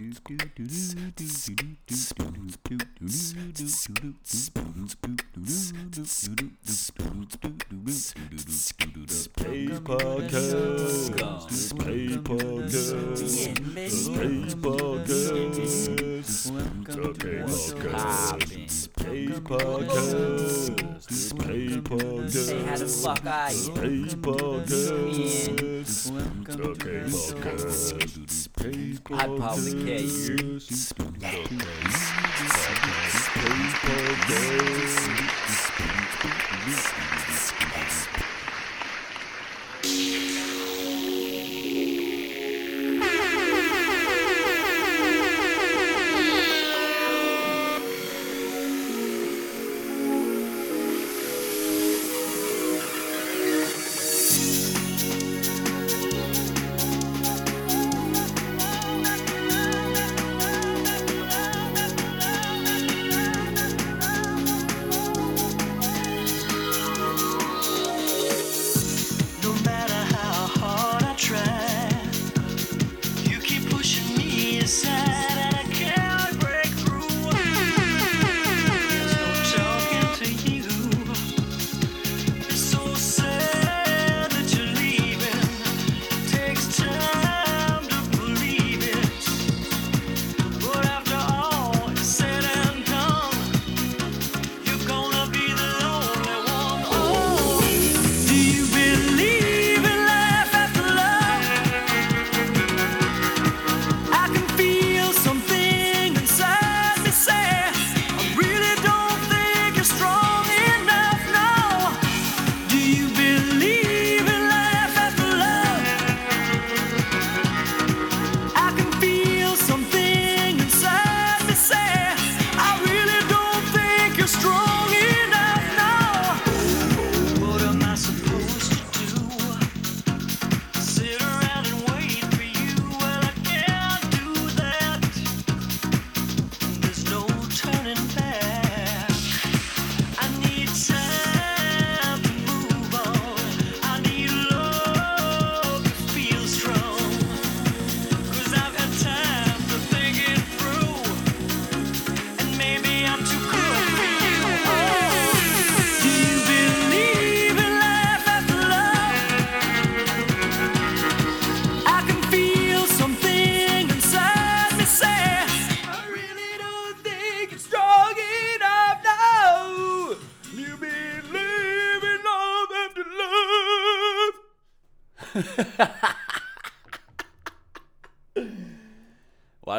Space Podcast. Space Podcast. Space Podcast. Okay, podcast. Space Podcast. Space Podcast. Hey, how the fuck are you? Space Podcast. Okay, podcast. Space I probably you.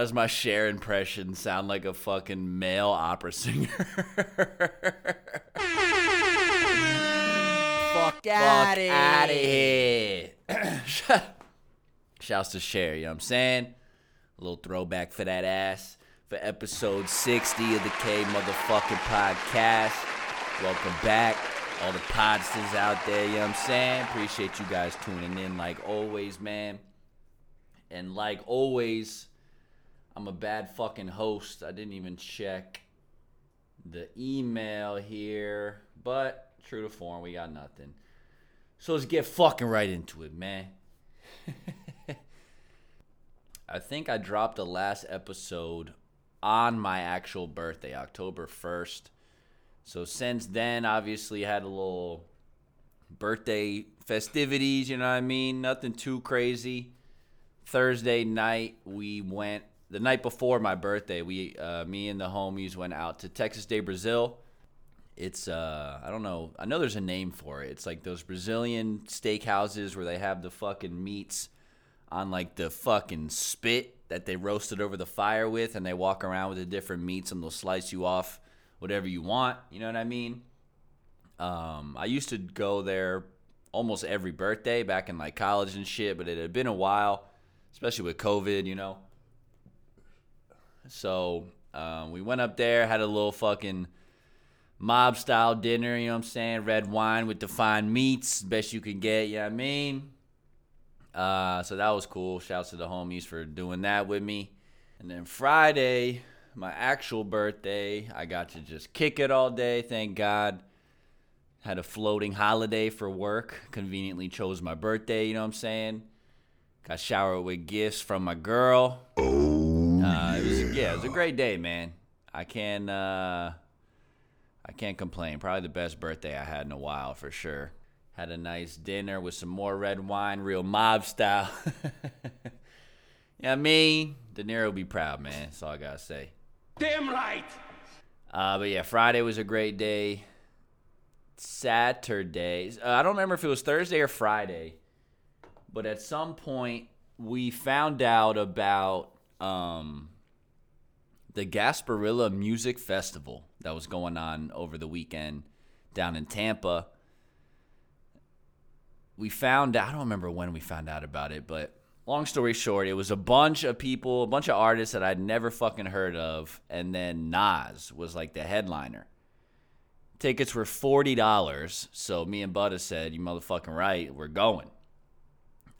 Does my Cher impression sound like a fucking male opera singer? Fuck out of here. here. Shouts to Cher, you know what I'm saying? A little throwback for that ass for episode 60 of the K motherfucking podcast. Welcome back. All the podsters out there, you know what I'm saying? Appreciate you guys tuning in like always, man. And like always, I'm a bad fucking host. I didn't even check the email here, but true to form, we got nothing. So let's get fucking right into it, man. I think I dropped the last episode on my actual birthday, October 1st. So since then, obviously had a little birthday festivities, you know what I mean? Nothing too crazy. Thursday night, we went the night before my birthday. We, uh, me and the homies, went out to Texas de Brazil. It's uh, I don't know. I know there's a name for it. It's like those Brazilian steakhouses where they have the fucking meats on like the fucking spit that they roasted over the fire with, and they walk around with the different meats and they'll slice you off whatever you want. You know what I mean? Um, I used to go there almost every birthday back in like college and shit, but it had been a while, especially with COVID, you know. So um, we went up there, had a little fucking mob style dinner, you know what I'm saying? Red wine with the fine meats, best you can get, you know what I mean? Uh, so that was cool. Shouts to the homies for doing that with me. And then Friday, my actual birthday, I got to just kick it all day, thank God. Had a floating holiday for work. Conveniently chose my birthday, you know what I'm saying? Got showered with gifts from my girl. Uh, yeah, it was a great day, man. I can uh I can't complain. Probably the best birthday I had in a while for sure. Had a nice dinner with some more red wine, real mob style. yeah, me, De Niro will be proud, man. That's all I gotta say. Damn right. Uh, but yeah, Friday was a great day. Saturday, uh, I don't remember if it was Thursday or Friday, but at some point we found out about um, the Gasparilla Music Festival that was going on over the weekend down in Tampa. We found I don't remember when we found out about it, but long story short, it was a bunch of people, a bunch of artists that I'd never fucking heard of, and then Nas was like the headliner. Tickets were forty dollars, so me and Butta said, "You motherfucking right, we're going."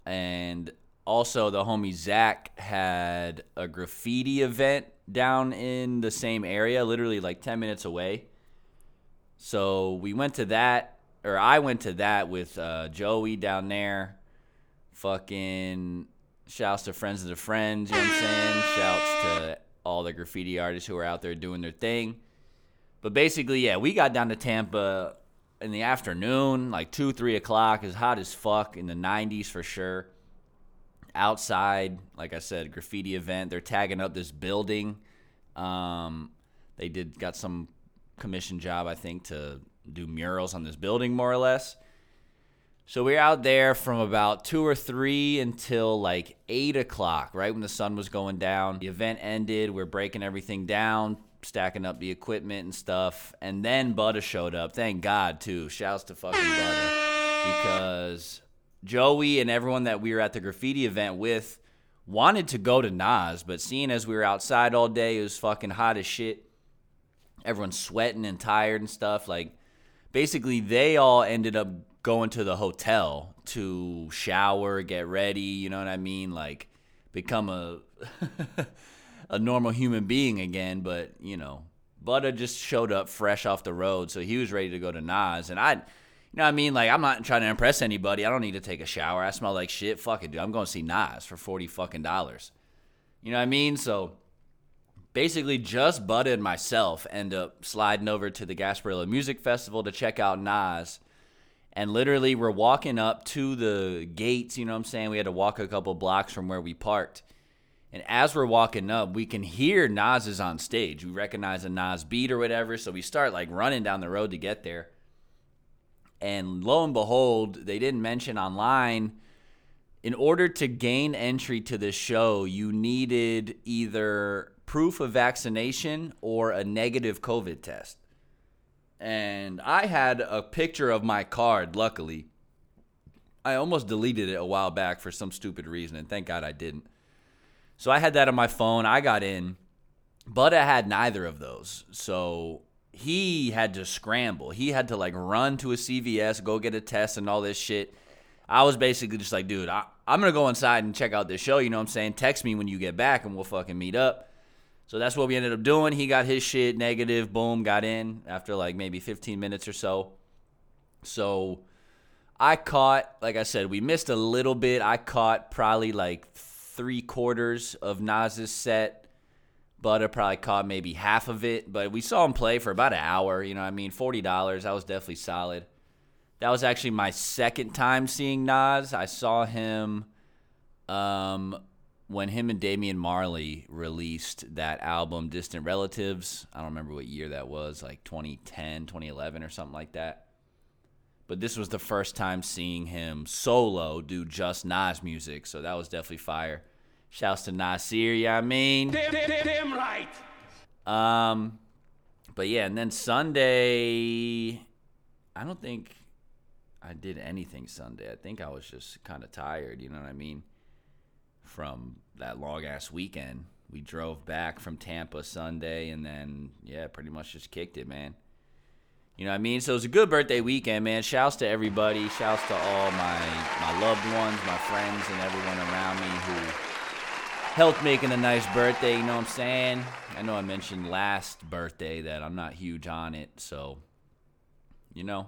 And also, the homie Zach had a graffiti event down in the same area, literally like ten minutes away. So we went to that, or I went to that with uh, Joey down there. Fucking shouts to friends of the friends, you know what I'm saying? Shouts to all the graffiti artists who are out there doing their thing. But basically, yeah, we got down to Tampa in the afternoon, like two, three o'clock. It's hot as fuck in the 90s for sure. Outside, like I said, graffiti event. They're tagging up this building. Um, they did got some commission job, I think, to do murals on this building, more or less. So we are out there from about two or three until like eight o'clock, right when the sun was going down. The event ended. We're breaking everything down, stacking up the equipment and stuff. And then Butter showed up. Thank God, too. Shouts to fucking Butter. Because Joey and everyone that we were at the graffiti event with wanted to go to Nas, but seeing as we were outside all day, it was fucking hot as shit. Everyone's sweating and tired and stuff. Like, basically, they all ended up going to the hotel to shower, get ready, you know what I mean? Like, become a. a normal human being again, but you know, Butter just showed up fresh off the road, so he was ready to go to Nas, and I, you know, what I mean, like I'm not trying to impress anybody. I don't need to take a shower. I smell like shit. Fuck it, dude. I'm going to see Nas for forty fucking dollars. You know what I mean? So basically, just Butter and myself end up sliding over to the Gasparilla Music Festival to check out Nas. And literally, we're walking up to the gates. You know what I'm saying? We had to walk a couple blocks from where we parked. And as we're walking up, we can hear Nas is on stage. We recognize a Nas beat or whatever. So we start like running down the road to get there. And lo and behold, they didn't mention online in order to gain entry to this show, you needed either proof of vaccination or a negative COVID test. And I had a picture of my card, luckily. I almost deleted it a while back for some stupid reason, and thank God I didn't. So I had that on my phone. I got in, but I had neither of those. So he had to scramble. He had to like run to a CVS, go get a test, and all this shit. I was basically just like, dude, I, I'm gonna go inside and check out this show. You know what I'm saying? Text me when you get back, and we'll fucking meet up. So that's what we ended up doing. He got his shit negative. Boom, got in after like maybe 15 minutes or so. So I caught, like I said, we missed a little bit. I caught probably like three quarters of Nas's set. Butter probably caught maybe half of it, but we saw him play for about an hour. You know, I mean, forty dollars. That was definitely solid. That was actually my second time seeing Nas. I saw him um, when him and Damian Marley released that album, Distant Relatives. I don't remember what year that was, like 2010, 2011, or something like that. But this was the first time seeing him solo do just Nas music, so that was definitely fire. Shouts to Nasir, yeah, I mean. Damn, damn, damn right. Um, but yeah, and then Sunday, I don't think I did anything Sunday. I think I was just kind of tired, you know what I mean? From that long ass weekend. We drove back from Tampa Sunday and then, yeah, pretty much just kicked it, man. You know what I mean? So it was a good birthday weekend, man. Shouts to everybody. Shouts to all my my loved ones, my friends, and everyone around me who helped making a nice birthday. You know what I'm saying? I know I mentioned last birthday that I'm not huge on it, so you know,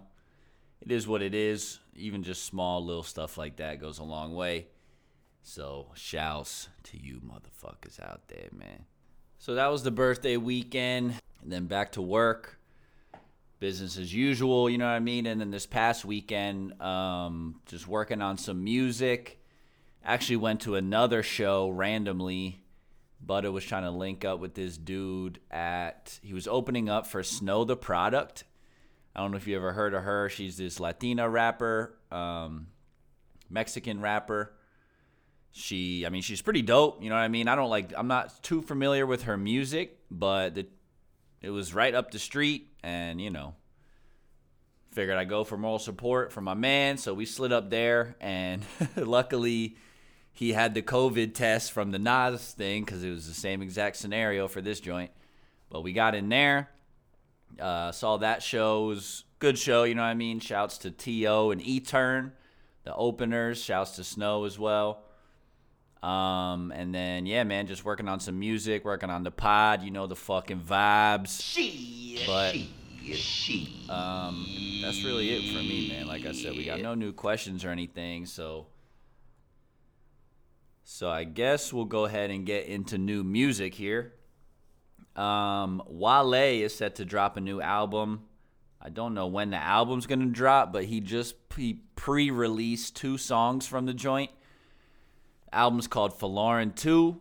it is what it is. Even just small little stuff like that goes a long way. So shouts to you motherfuckers out there, man. So that was the birthday weekend, and then back to work, business as usual. You know what I mean? And then this past weekend, um, just working on some music. Actually, went to another show randomly. Butter was trying to link up with this dude at. He was opening up for Snow Tha Product. I don't know if you ever heard of her. She's this Latina rapper, um, Mexican rapper she i mean she's pretty dope you know what i mean i don't like i'm not too familiar with her music but the, it was right up the street and you know figured i'd go for moral support for my man so we slid up there and luckily he had the covid test from the nas thing because it was the same exact scenario for this joint. But we got in there uh, saw that show. Was good show you know what i mean? Shouts to to and e-turn the openers. Shouts to snow as well. Um, and then yeah, man, just working on some music, working on the pod, you know the fucking vibes. but um, that's really it for me, man. Like I said, we got no new questions or anything, so so I guess we'll go ahead and get into new music here. Um, Wale is set to drop a new album. I don't know when the album's gonna drop, but he just he pre-released two songs from the joint album's called Folarin 2.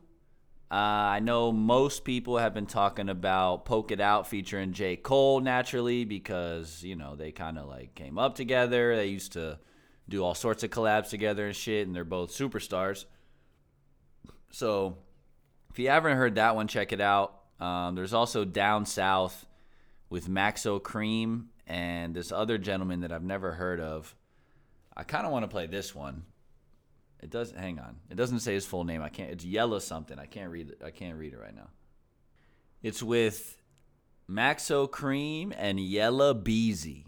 Uh, I know most people have been talking about Poke It Out featuring J. Cole naturally because, you know, they kind of like came up together. They used to do all sorts of collabs together and shit, and they're both superstars. So if you haven't heard that one, check it out. Um, there's also Down South with Maxo Kream and this other gentleman that I've never heard of. I kind of want to play this one. It does. Hang on. It doesn't say his full name. I can't. It's Yellow something. I can't read. I can't read it right now. It's with Maxo Kream and Yella Beezy.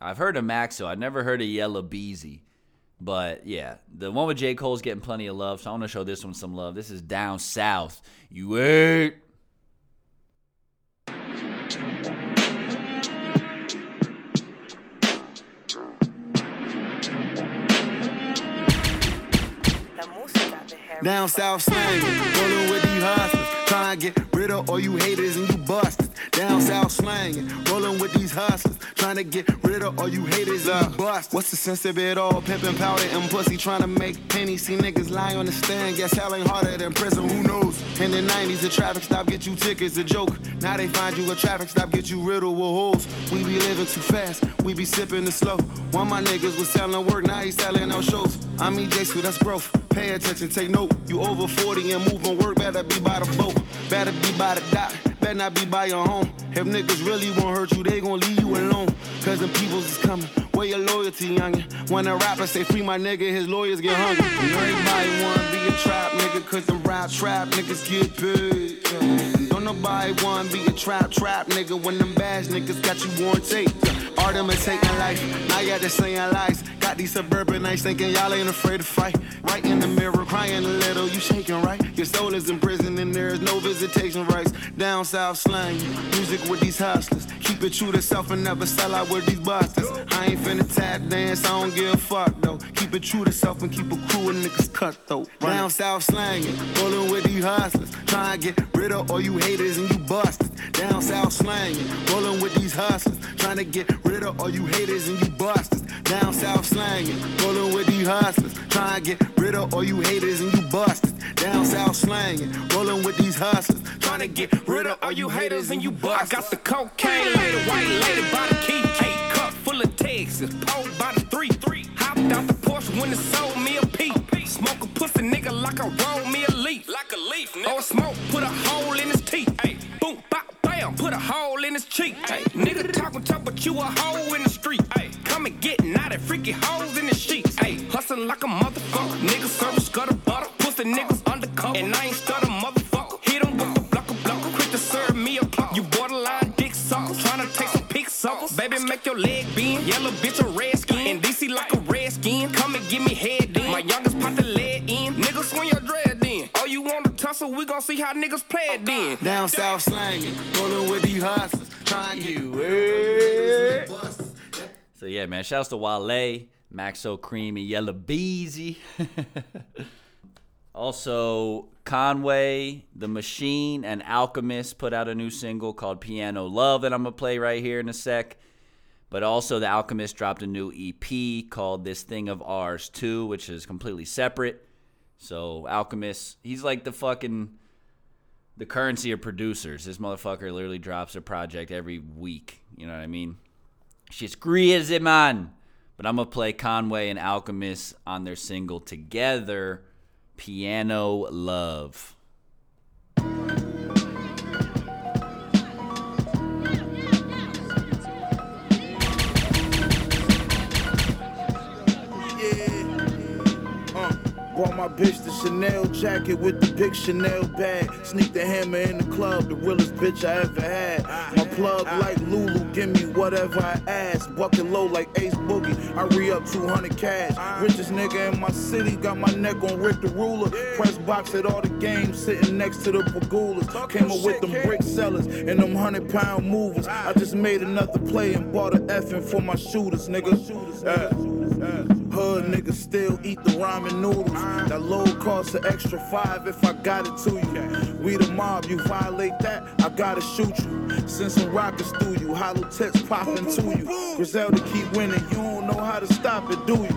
I've heard of Maxo. I've never heard of Yella Beezy. But yeah, the one with J. Cole's getting plenty of love, so I want to show this one some love. This is Down South. You ain't. La música de Harry Down south slang, rolling with these hustlers. Trying to get rid of all you haters and you busters. Down south slang, rolling with these hustlers. Trying to get rid of all you haters and you busters. What's the sense of it all? Pimping powder and pussy trying to make pennies. See niggas lying on the stand. Guess hell ain't harder than prison. Who knows? In the 90s, the traffic stop get you tickets. A joke. Now they find you a traffic stop get you riddled with holes. We be living too fast. We be sipping the slow. One of my niggas was selling work. Now he selling out shows. I'm EJ, so that's growth. Pay attention, take note. You over 40 and moving work, better be by the boat. Better be by the better not be by your home. If niggas really won't hurt you, they gon' leave you alone. Cause the peoples is coming. Where your loyalty, youngin'? When a rapper say free my nigga, his lawyers get hungry. And everybody wanna be a trap nigga, cause them rap trap niggas get paid. Yeah. Don't nobody wanna be a trap trap nigga when them bad niggas got you on tape. Art imitating life, now y'all just saying lies. Got these suburban nights thinking y'all ain't afraid to fight. Right in the mirror, crying a little, you shaking right. Your soul is in prison and there is no visitation rights. Down south slang, music with these hustlers. Keep it true to self and never sell out with these busters. I ain't finna tap dance, I don't give a fuck though. Keep it true to self and keep a crew of niggas cut though. Down south slanging, rolling with these hustlers. Trying to get rid of all you haters and you busters. Down south slanging, rolling with these hustlers. Trying to get rid of all you haters and you busters. Down south slanging, rolling with these hustlers. Trying to get rid of all you haters and you busters. Down south slanging, rolling with these hustlers. Trying to get rid of all you haters and you busters. I got the cocaine lady, white lady by the key. Eight cup full of Texas, pulled by the three. three. Hopped out the Porsche when it sold me a peep. Smoke a pussy nigga like I roll me a leaf. Like a leaf, nigga. Or smoke, put a hole in his teeth. Ay, boom, bop, put a hole in his cheek. Ay, nigga talking tough, but you a hoe in the street. Ay, come and get of freaky hoes in the sheets. Ay, hustling like a motherfucker. Nigga service gutter butter. Pussy niggas undercover. And I ain't stutter motherfucker. Hit 'em with a blocker blocker. Quick to serve me a clock. You borderline dick sucker. Tryna take some pics suckers. Baby, make your leg bend. Yellow bitch, a red skin. And DC like a red skin. Come and give me head tussle? We gon' see how niggas play it then. Down south slanging, rolling with these hustlers. Trying You rid. So yeah, man. Shouts to Wale, Maxo Kream, and Yella Beezy. Also, Conway, The Machine, and Alchemist put out a new single called Piano Love that I'm going to play right here in a sec. But also, The Alchemist dropped a new EP called This Thing of Ours 2, which is completely separate. So, Alchemist, he's like the fucking the currency of producers. This motherfucker literally drops a project every week. You know what I mean? She's crazy, man. But I'm gonna play Conway and Alchemist on their single together, Piano Love. My bitch the Chanel jacket with the big Chanel bag. Sneak the hammer in the club, the realest bitch I ever had. My plug like Lulu, give me whatever I ask. Bucket low like Ace Boogie, I re up 200 cash. Richest nigga in my city, got my neck on Rick the Ruler. Press box at all the games, sitting next to the Pegulas. Came up with them brick sellers and them 100 pound movers. I just made another play and bought a effing for my shooters, nigga. Yeah. Hood niggas still eat the ramen noodles. That low cost an extra five if I got it to you. We the mob, you violate that, I gotta shoot you. Send some rockets through you, hollow tips popping to you. Griselda keep winning, you don't know how to stop it, do you?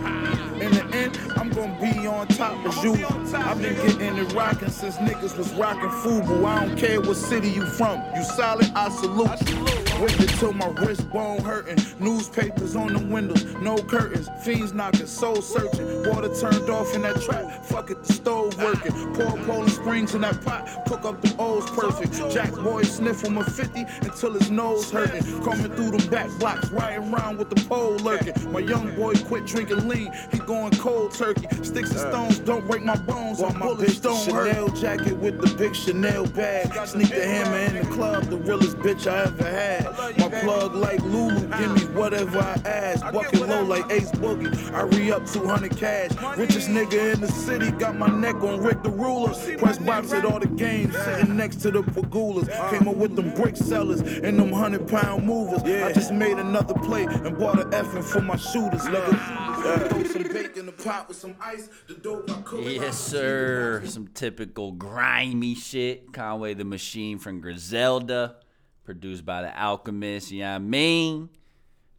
In the end, I'm gonna be on top as usual. I've been getting it rocking since niggas was rocking Fubu. I don't care what city you from, you solid, I salute you. It till my wrist bone hurting. Newspapers on the windows, no curtains. Fiends knocking, soul searching. Water turned off in that trap. Fuck it, the stove working. Pour Poland Springs in that pot. Cook up the O's perfect. Jack boy sniff on a 50 until his nose hurting. Coming through them back blocks, riding around with the pole lurking. My young boy quit drinking lean. He going cold turkey. Sticks and uh. stones don't break my bones. My bullets don't hurt. Chanel jacket with the big Chanel bag. Sneak the hammer in the club, the realest bitch I ever had. My plug like Lulu, give me whatever I ask. Bucket low like Ace Boogie. I re up 200 cash. Richest nigga in the city, got my neck on Rick the Ruler. Press box at all the games, sitting next to the Pegulas. Uh. Came up with them brick sellers and them 100 pound movers. I just made another play and bought a effing for my shooters, nigga. Throw some bacon in the pot with some ice. The dope I cook. Yes, sir. Some typical grimy shit. Conway the Machine from Griselda, produced by The Alchemist. You know what I mean?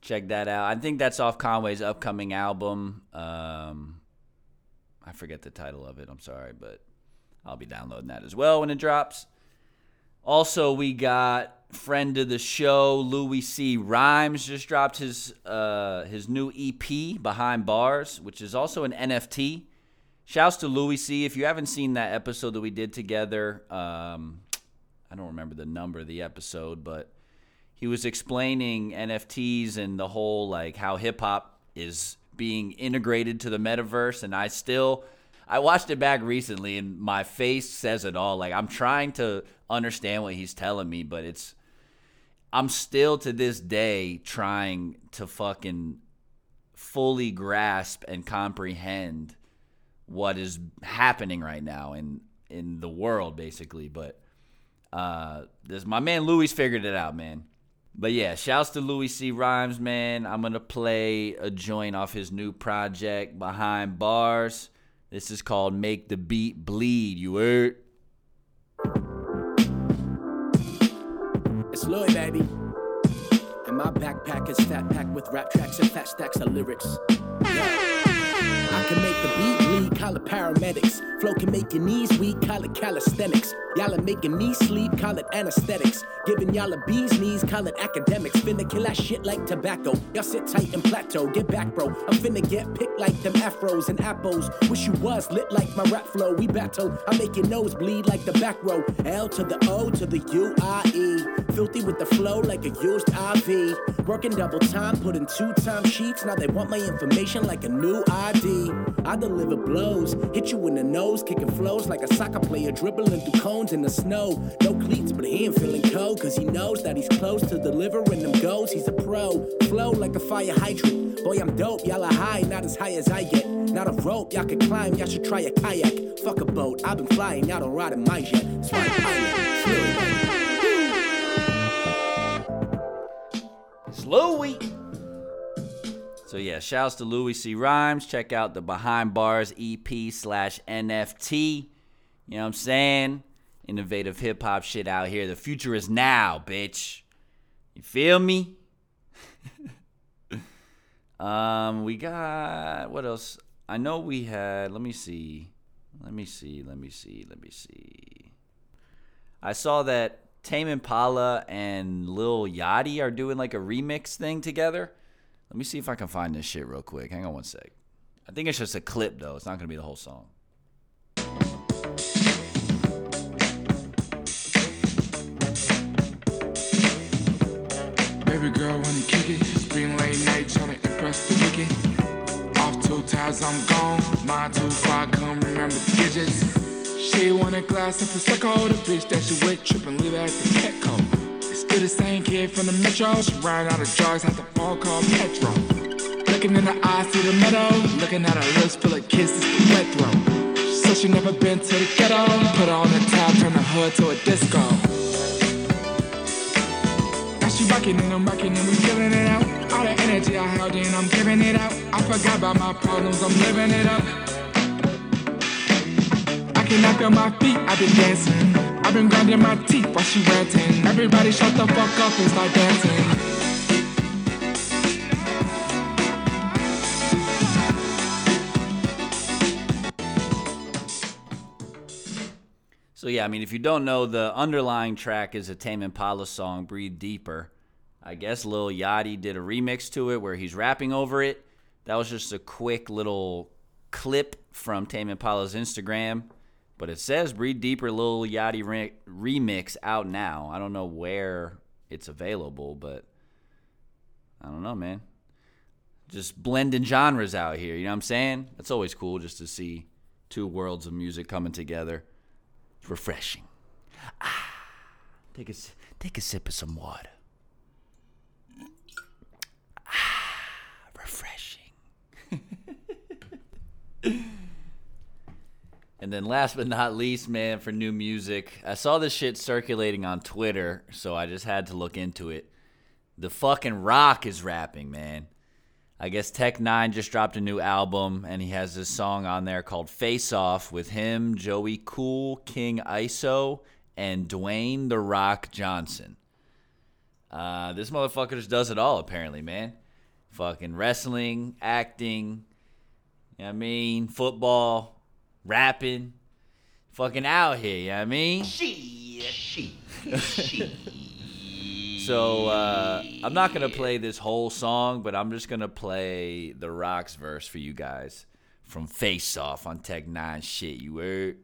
Check that out. I think that's off Conway's upcoming album. Um, I forget the title of it. I'm sorry, but I'll be downloading that as well when it drops. Also, we got friend of the show Louie C. Rhymes just dropped his uh, his new EP Behind Bars, which is also an NFT. Shouts to Louie C. If you haven't seen that episode that we did together, um, I don't remember the number of the episode, but he was explaining NFTs and the whole like how hip hop is being integrated to the metaverse, and I still I watched it back recently, and my face says it all. Like I'm trying to understand what he's telling me, but it's I'm still to this day trying to fucking fully grasp and comprehend what is happening right now in in the world basically. But uh this my man Louie figured it out man. But yeah shouts to Louie C. Rhymes man. I'm gonna play a joint off his new project behind bars this is called make the beat bleed you heard It's Lloyd, baby. And my backpack is fat packed with rap tracks and fat stacks of lyrics. Yeah. I can make the beat bleed, call it paramedics. Flow can make your knees weak, call it calisthenics. Y'all are making me sleep, call it anesthetics. Giving y'all a bee's knees, call it academics. Finna kill that shit like tobacco. Y'all sit tight and plateau, get back, bro. I'm finna get picked like them afros and apples. Wish you was lit like my rap flow. We battle, I make your nose bleed like the back row. L to the O to the U I E. Filthy with the flow like a used IV. Working double time, putting two time sheets. Now they want my information like a new ID. I deliver blows, hit you in the nose, kicking flows like a soccer player dribbling through cones in the snow. No cleats, but he ain't feeling cold, cause he knows that he's close to delivering them goals. He's a pro, flow like a fire hydrant. Boy, I'm dope, y'all are high, not as high as I get. Not a rope, y'all can climb, y'all should try a kayak. Fuck a boat, I've been flying, y'all don't ride in my jet. Louie. So yeah, shouts to Louie C. Rhymes. Check out the Behind Bars EP slash NFT. You know what I'm saying? Innovative hip hop shit out here. The future is now, bitch. You feel me? um, we got what else? I know we had. Let me see. Let me see. Let me see. Let me see. I saw that Tame Impala and Lil Yachty are doing like a remix thing together. Let me see if I can find this shit real quick. Hang on one sec. I think it's just a clip though. It's not gonna be the whole song. Baby girl wanna kick it. Spring late night tryna impress the wicked. Off two ties, I'm gone. Mine too far, come remember the digits. She want a glass of Prosecco. The bitch that she with trippin', leave her at the Petco. Still the same kid from the metro. She riding out of drugs at the phone call Petro. Looking in the eyes, see the meadow. Looking at her lips full of kisses, wet throat. She said she never been to the ghetto. Put her on the top, turn the hood to a disco. Now she rockin' and I'm rockin' and we feeling it out. All the energy I held in, I'm giving it out. I forgot about my problems, I'm living it up. I cannot feel my feet, I've been dancing. I've been grinding my teeth while she ranting. Everybody shut the fuck up and start dancing. So yeah, I mean, if you don't know, the underlying track is a Tame Impala song, "Breathe Deeper." I guess Lil Yachty did a remix to it where he's rapping over it. That was just a quick little clip from Tame Impala's Instagram, but it says "Breathe Deeper" Lil Yachty re- remix out now. I don't know where it's available, but I don't know, man. Just blending genres out here. You know what I'm saying? That's always cool just to see two worlds of music coming together. It's refreshing. Ah, take a take a sip of some water. Ah, refreshing. And then last but not least, man, for new music, I saw this shit circulating on Twitter, so I just had to look into it. The fucking Rock is rapping, man. I guess Tech N9ne just dropped a new album, and he has this song on there called "Face Off" with him, Joey Cool, King ISO, and Dwayne the Rock Johnson. Uh, this motherfucker just does it all, apparently, man. Fucking wrestling, acting, you know I mean, football, rapping, fucking out here, you know what I mean? she So uh, I'm not gonna play this whole song, but I'm just gonna play the Rocks verse for you guys from Face Off on Tech N9ne. Shit, you heard?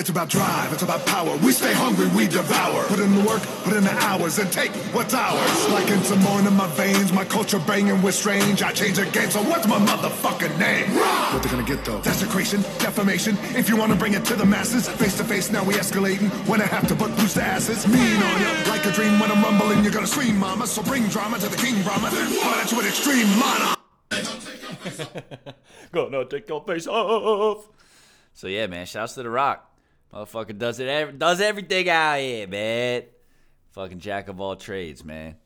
It's about drive, it's about power. We stay hungry, we devour. Put in the work, put in the hours, and take what's ours. Like in some more in my veins, my culture banging with strange. I change the game, so what's my motherfucking name? What they gonna get though? Desecration, defamation. If you wanna bring it to the masses, face to face, now we escalating. When I have to butt boost the asses, mean on ya. Like a dream when I'm rumbling, you're gonna scream, mama. So bring drama to the king, drama. Then come at you with extreme mana. Gonna take your face off. So yeah, man. Shouts to the Rock. Motherfucker does it. Does everything out here, man. Fucking jack of all trades, man.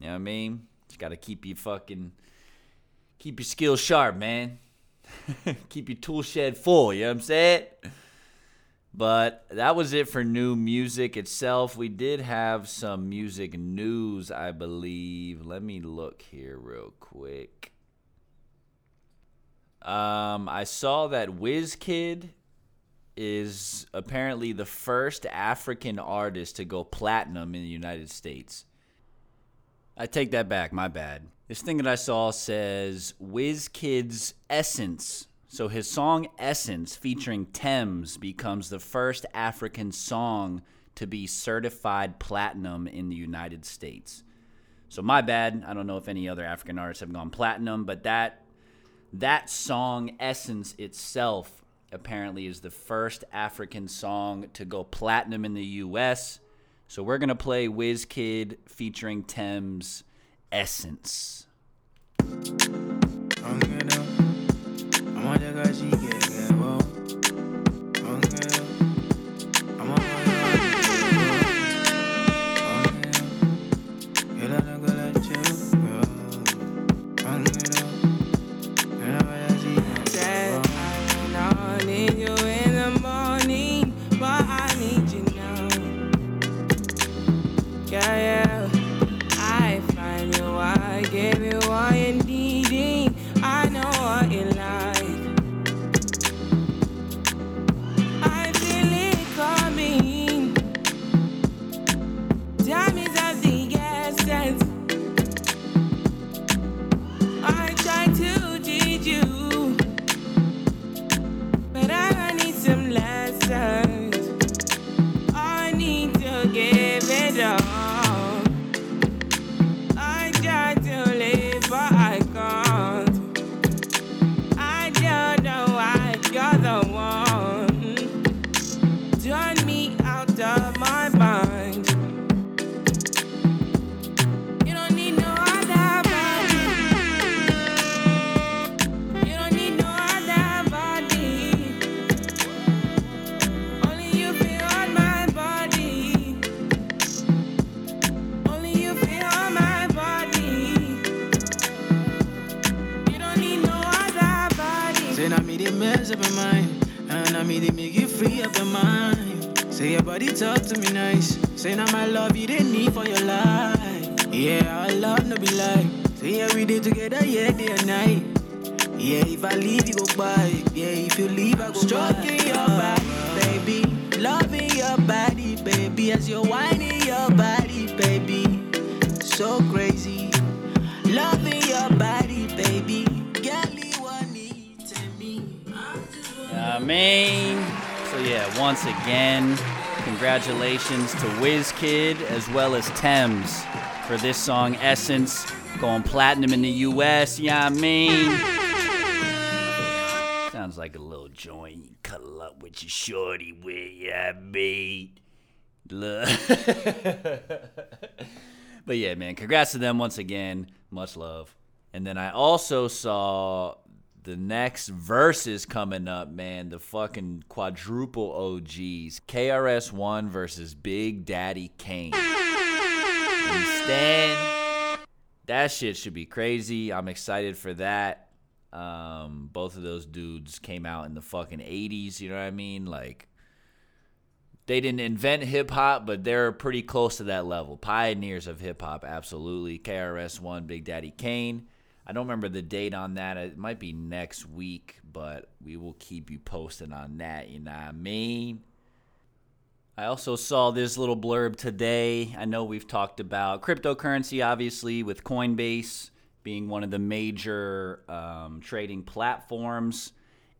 You know what I mean? Just gotta keep your fucking keep your skills sharp, man. keep your tool shed full. You know what I'm saying? But that was it for new music itself. We did have some music news, I believe. Let me look here real quick. Um, I saw that WizKid is apparently the first African artist to go platinum in the United States. I take that back, my bad. This thing that I saw says WizKid's Essence. So his song Essence featuring Tems becomes the first African song to be certified platinum in the United States. So my bad. I don't know if any other African artists have gone platinum, but that that song essence itself apparently is the first African song to go platinum in the US. So we're to play WizKid featuring Tems Essence. To WizKid as well as Tems for this song Essence going platinum in the US. Yeah, I mean, sounds like a little joint you cuddle up with your shorty with. Yeah, look. but yeah, man, congrats to them once again. Much love. And then I also saw the next Verzuz coming up, man. The fucking quadruple OGs. KRS1 versus Big Daddy Kane. Understand? That shit should be crazy. I'm excited for that. Um, both of those dudes came out in the fucking 80s, you know what I mean? Like, they didn't invent hip hop, but they're pretty close to that level. Pioneers of hip hop, absolutely. KRS One, Big Daddy Kane. I don't remember the date on that. It might be next week, but we will keep you posted on that. You know what I mean? I also saw this little blurb today. I know we've talked about cryptocurrency, obviously, with Coinbase being one of the major um, trading platforms.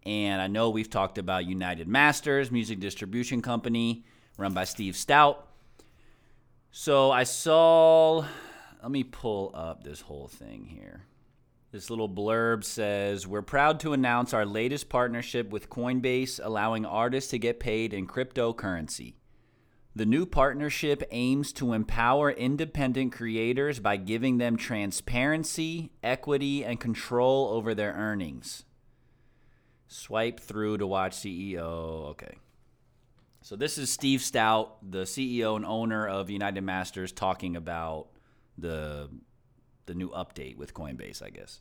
And I know we've talked about UnitedMasters, music distribution company run by Steve Stoute. So I saw, let me pull up this whole thing here. This little blurb says We're proud to announce our latest partnership with Coinbase, allowing artists to get paid in cryptocurrency. The new partnership aims to empower independent creators by giving them transparency, equity, and control over their earnings. Swipe through to watch CEO. Okay. So this is Steve Stoute, the CEO and owner of UnitedMasters, talking about the the new update with Coinbase, I guess.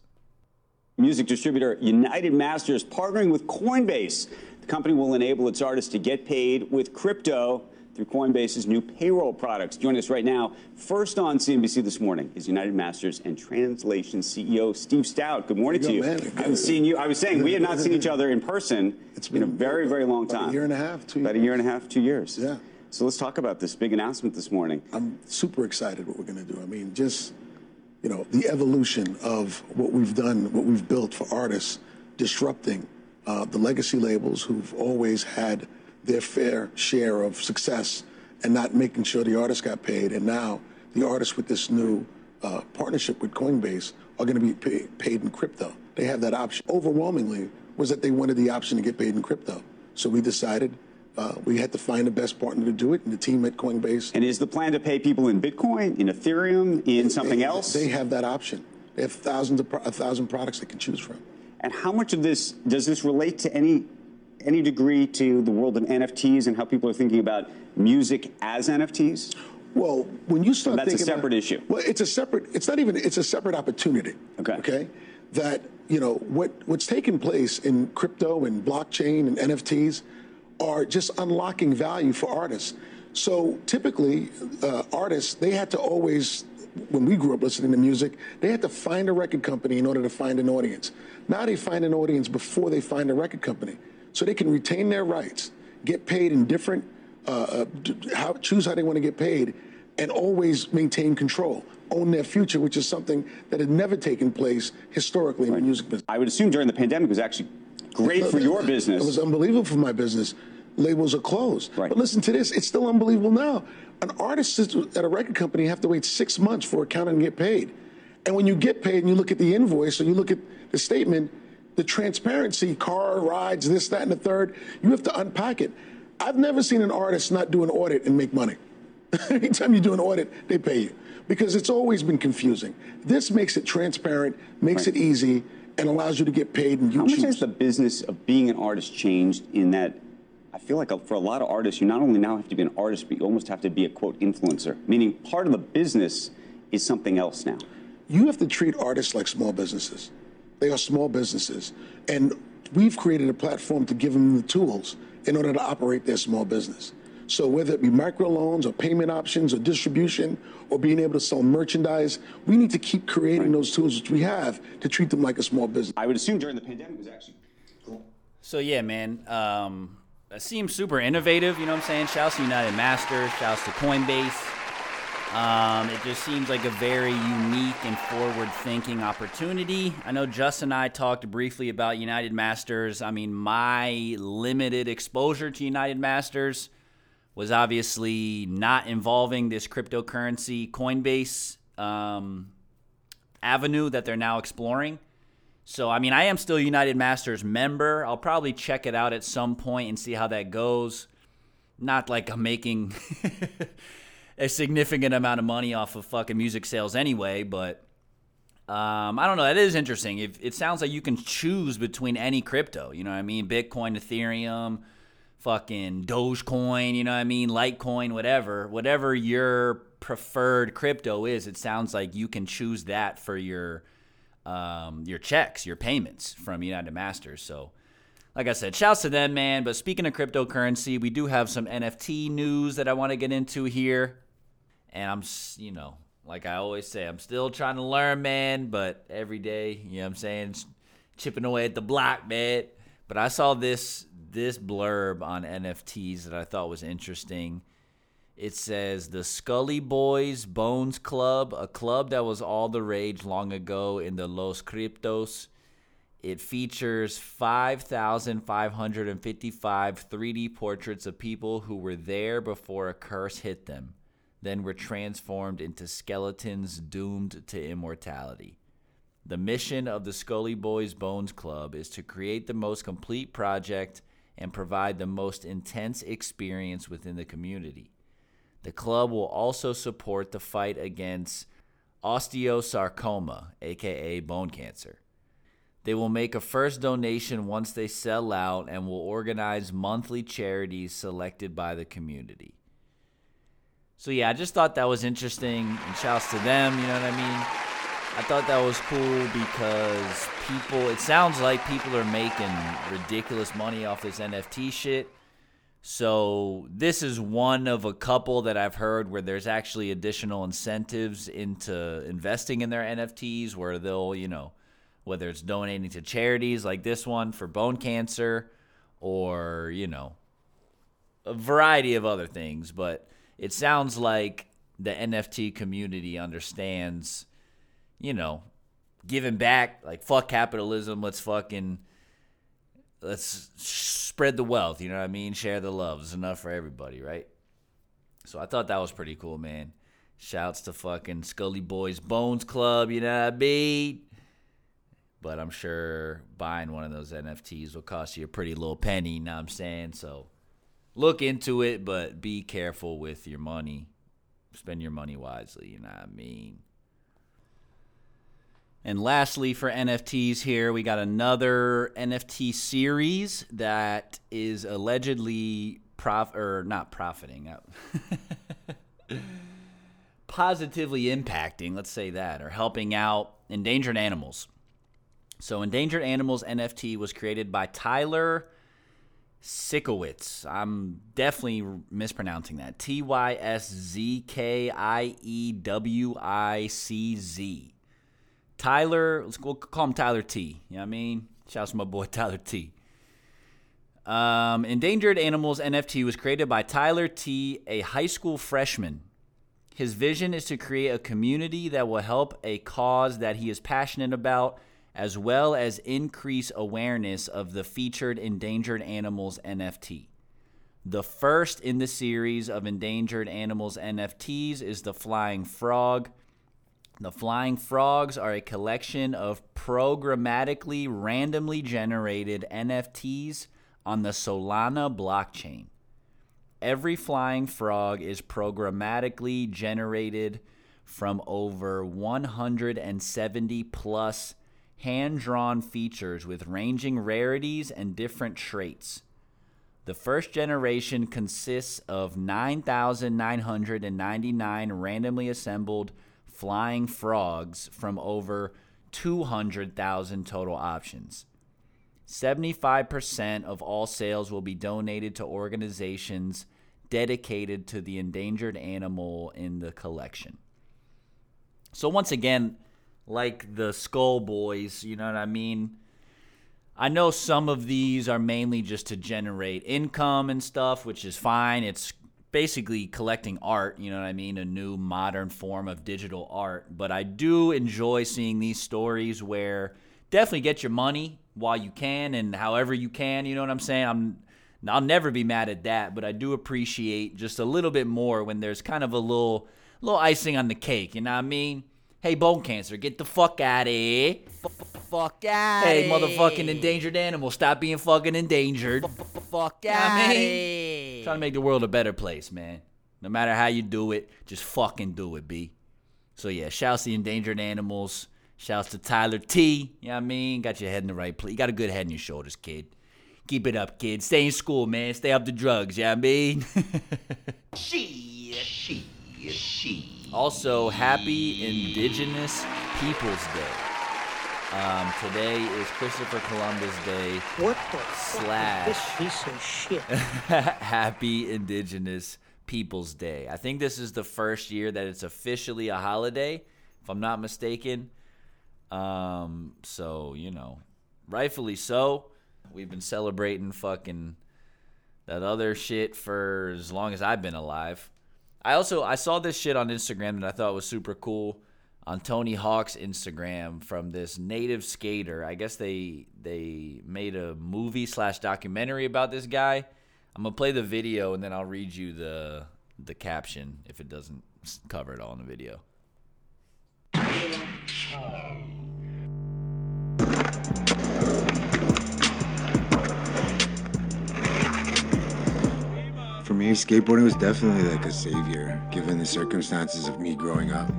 Music distributor UnitedMasters partnering with Coinbase. The company will enable its artists to get paid with crypto through Coinbase's new payroll products. Joining us right now, first on CNBC this morning, is UnitedMasters and Translation CEO Steve Stoute. Good morning Good to you. man. I haven't seen you. I was saying we had not seen each other in person It's in a very, very long time. a year and a half, two About a year and a half, two years. Yeah. So let's talk about this big announcement this morning. I'm super excited what we're going to do. I mean, just you know, the evolution of what we've done, what we've built for artists, disrupting uh, the legacy labels who've always had their fair share of success and not making sure the artists got paid. And now the artists with this new uh, partnership with Coinbase are going to be pay, paid in crypto. They have that option. Overwhelmingly was that they wanted the option to get paid in crypto. So we decided uh, we had to find the best partner to do it, and the team at Coinbase. And is the plan to pay people in Bitcoin, in Ethereum, in something they, else? They have that option. They have thousands of pro- a thousand products they can choose from. And how much of this does this relate to any any degree to the world of NFTs and how people are thinking about music as NFTs? Well, when you start that's a thinking about- separate issue. Well, it's a separate. It's not even. It's a separate opportunity. Okay. Okay. That you know what what's taking place in crypto and blockchain and NFTs are just unlocking value for artists. So typically, uh, artists they had to always. When we grew up listening to music, they had to find a record company in order to find an audience. Now they find an audience before they find a record company, so they can retain their rights, get paid in different, uh, uh, how, choose how they want to get paid, and always maintain control, own their future, which is something that had never taken place historically in the music business. I would assume during the pandemic was actually great for your business. It was unbelievable for my business. Labels are closed. Right. But listen to this. It's still unbelievable now. An artist at a record company have to wait six months for accounting to get paid. And when you get paid and you look at the invoice or you look at the statement, the transparency, car rides, this, that, and the third, you have to unpack it. I've never seen an artist not do an audit and make money. Anytime you do an audit, they pay you because it's always been confusing. This makes it transparent, makes it easy, and allows you to get paid. And you How much choose. has the business of being an artist changed in that? I feel like uh, for a lot of artists, you not only now have to be an artist, but you almost have to be a quote influencer, meaning part of the business is something else now. you have to treat artists like small businesses. They are small businesses. And we've created a platform to give them the tools in order to operate their small business. So whether it be microloans or payment options or distribution or being able to sell merchandise, we need to keep creating those tools which we have to treat them like a small business. I would assume during the pandemic it was actually cool. So yeah, man. Um, it seems super innovative. You know what I'm saying? Shouts to UnitedMasters. Shouts to Coinbase. Um, it just seems like a very unique and forward-thinking opportunity. I know Justin and I talked briefly about UnitedMasters. I mean, my limited exposure to UnitedMasters was obviously not involving this cryptocurrency Coinbase um, avenue that they're now exploring. So, I mean, I am still UnitedMasters member. I'll probably check it out at some point and see how that goes. Not like I'm making a significant amount of money off of fucking music sales anyway, but um, I don't know. That is interesting. If, it sounds like you can choose between any crypto. You know what I mean? Bitcoin, Ethereum, fucking Dogecoin. You know what I mean? Litecoin, whatever. Whatever your preferred crypto is, it sounds like you can choose that for your um, your checks, your payments from UnitedMasters. So, like I said, shouts to them, man. But speaking of cryptocurrency, we do have some NFT news that I want to get into here. And I'm, you know, like I always say, I'm still trying to learn, man. But every day, you know what I'm saying, chipping away at the block, man. But I saw this this blurb on NFTs that I thought was interesting. It says the Scully Boys Bones Club, a club that was all the rage long ago in the Los Cryptos. It features 5,555 3D portraits of people who were there before a curse hit them, then were transformed into skeletons doomed to immortality. The mission of the Scully Boys Bones Club is to create the most complete project and provide the most intense experience within the community. The club will also support the fight against osteosarcoma, aka bone cancer. They will make a first donation once they sell out and will organize monthly charities selected by the community. So yeah, I just thought that was interesting and shouts to them, you know what I mean? I thought that was cool because people it sounds like people are making ridiculous money off this NFT shit. So this is one of a couple that I've heard where there's actually additional incentives into investing in their NFTs where they'll, you know, whether it's donating to charities like this one for bone cancer or, you know, a variety of other things, but it sounds like the NFT community understands, you know, giving back, like fuck capitalism, let's fucking let's spread the wealth, you know what I mean? Share the love. It's enough for everybody, right? So I thought that was pretty cool, man. Shouts to fucking Scully Boys Bones Club, you know what I mean? But I'm sure buying one of those NFTs will cost you a pretty little penny, you know what I'm saying? So look into it, but be careful with your money. Spend your money wisely, you know what I mean? And lastly, for NFTs here, we got another NFT series that is allegedly prof or not profiting, uh, positively impacting, let's say that, or helping out endangered animals. So, Endangered Animals NFT was created by Tyler Sikowitz. I'm definitely mispronouncing that. T Y S Z K I E W I C Z. Tyler, let's we'll call him Tyler T. You know what I mean? Shouts to my boy Tyler T. Um, Endangered Animals NFT was created by Tyler T., a high school freshman. His vision is to create a community that will help a cause that he is passionate about as well as increase awareness of the featured endangered animals NFT. The first in the series of endangered animals NFTs is the flying frog. The flying frogs are a collection of programmatically randomly generated NFTs on the Solana blockchain. Every flying frog is programmatically generated from over 170 plus hand drawn features with ranging rarities and different traits. The first generation consists of 9,999 randomly assembled flying frogs from over 200,000 total options. 75% of all sales will be donated to organizations dedicated to the endangered animal in the collection. So, once again, like the Skull Boys, you know what I mean? I know some of these are mainly just to generate income and stuff, which is fine. It's basically collecting art, you know what I mean? A new modern form of digital art. But I do enjoy seeing these stories where definitely get your money while you can and however you can, you know what I'm saying? I'm I'll never be mad at that, but I do appreciate just a little bit more when there's kind of a little little icing on the cake, you know what I mean? Hey, bone cancer, get the fuck out of here. Fuck out. Hey, motherfucking endangered animal, stop being fucking endangered. Fuck You know what I out. mean? Trying to make the world a better place, man. No matter how you do it, just fucking do it, B. So yeah, shouts to the endangered animals. Shouts to Tyler T. You know what I mean? Got your head in the right place. You got a good head in your shoulders, kid. Keep it up, kid. Stay in school, man. Stay up the drugs, you know what I mean? She, she, she. Also, happy Indigenous Peoples Day. Um, today is Christopher Columbus Day. What the slash piece of shit? Happy Indigenous Peoples Day. I think this is the first year that it's officially a holiday, if I'm not mistaken. Um, so you know, rightfully so. We've been celebrating fucking that other shit for as long as I've been alive. I also I saw this shit on Instagram that I thought was super cool on Tony Hawk's Instagram from this native skater. I guess they they made a movie slash documentary about this guy. I'm gonna play the video and then I'll read you the the caption if it doesn't cover it all in the video. For me, skateboarding was definitely like a savior, given the circumstances of me growing up.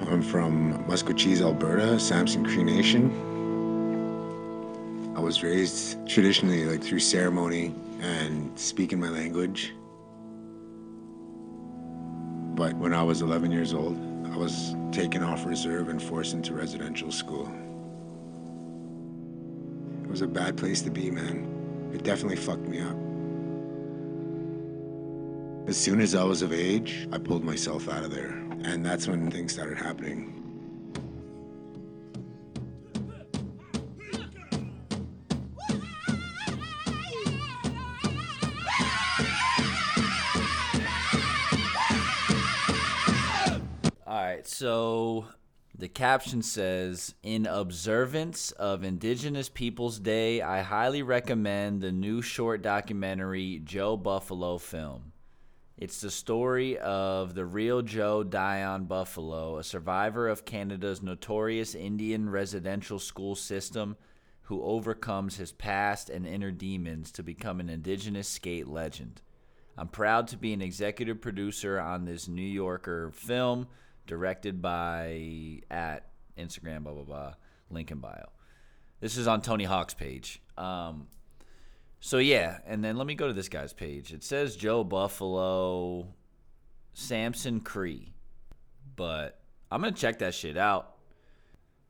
I'm from Maskwacis, Alberta, Samson Cree Nation. I was raised traditionally, like through ceremony and speaking my language. But when I was 11 years old, I was taken off reserve and forced into residential school. It was a bad place to be, man. It definitely fucked me up. As soon as I was of age, I pulled myself out of there. And that's when things started happening. All right, so the caption says In observance of Indigenous Peoples Day, I highly recommend the new short documentary Joe Buffalo film. It's the story of the real Joe Dion Buffalo, a survivor of Canada's notorious Indian residential school system who overcomes his past and inner demons to become an Indigenous skate legend. I'm proud to be an executive producer on this New Yorker film directed by at Instagram, blah blah blah, link in bio. This is on Tony Hawk's page. Um, so yeah, and then let me go to this guy's page. It says Joe Buffalo, Samson Cree, but I'm gonna check that shit out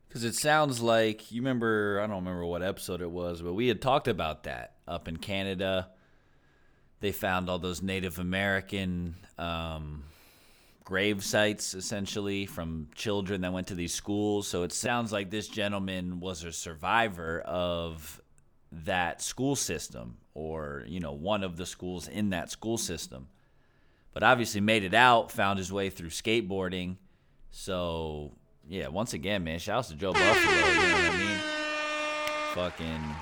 because it sounds like you remember. I don't remember what episode it was, but we had talked about that up in Canada. They found all those Native American um, grave sites essentially from children that went to these schools. So it sounds like this gentleman was a survivor of that school system or, you know, one of the schools in that school system. But obviously made it out, found his way through skateboarding. So, yeah, once again, man, shouts to Joe Buffalo. You know what I mean? Fucking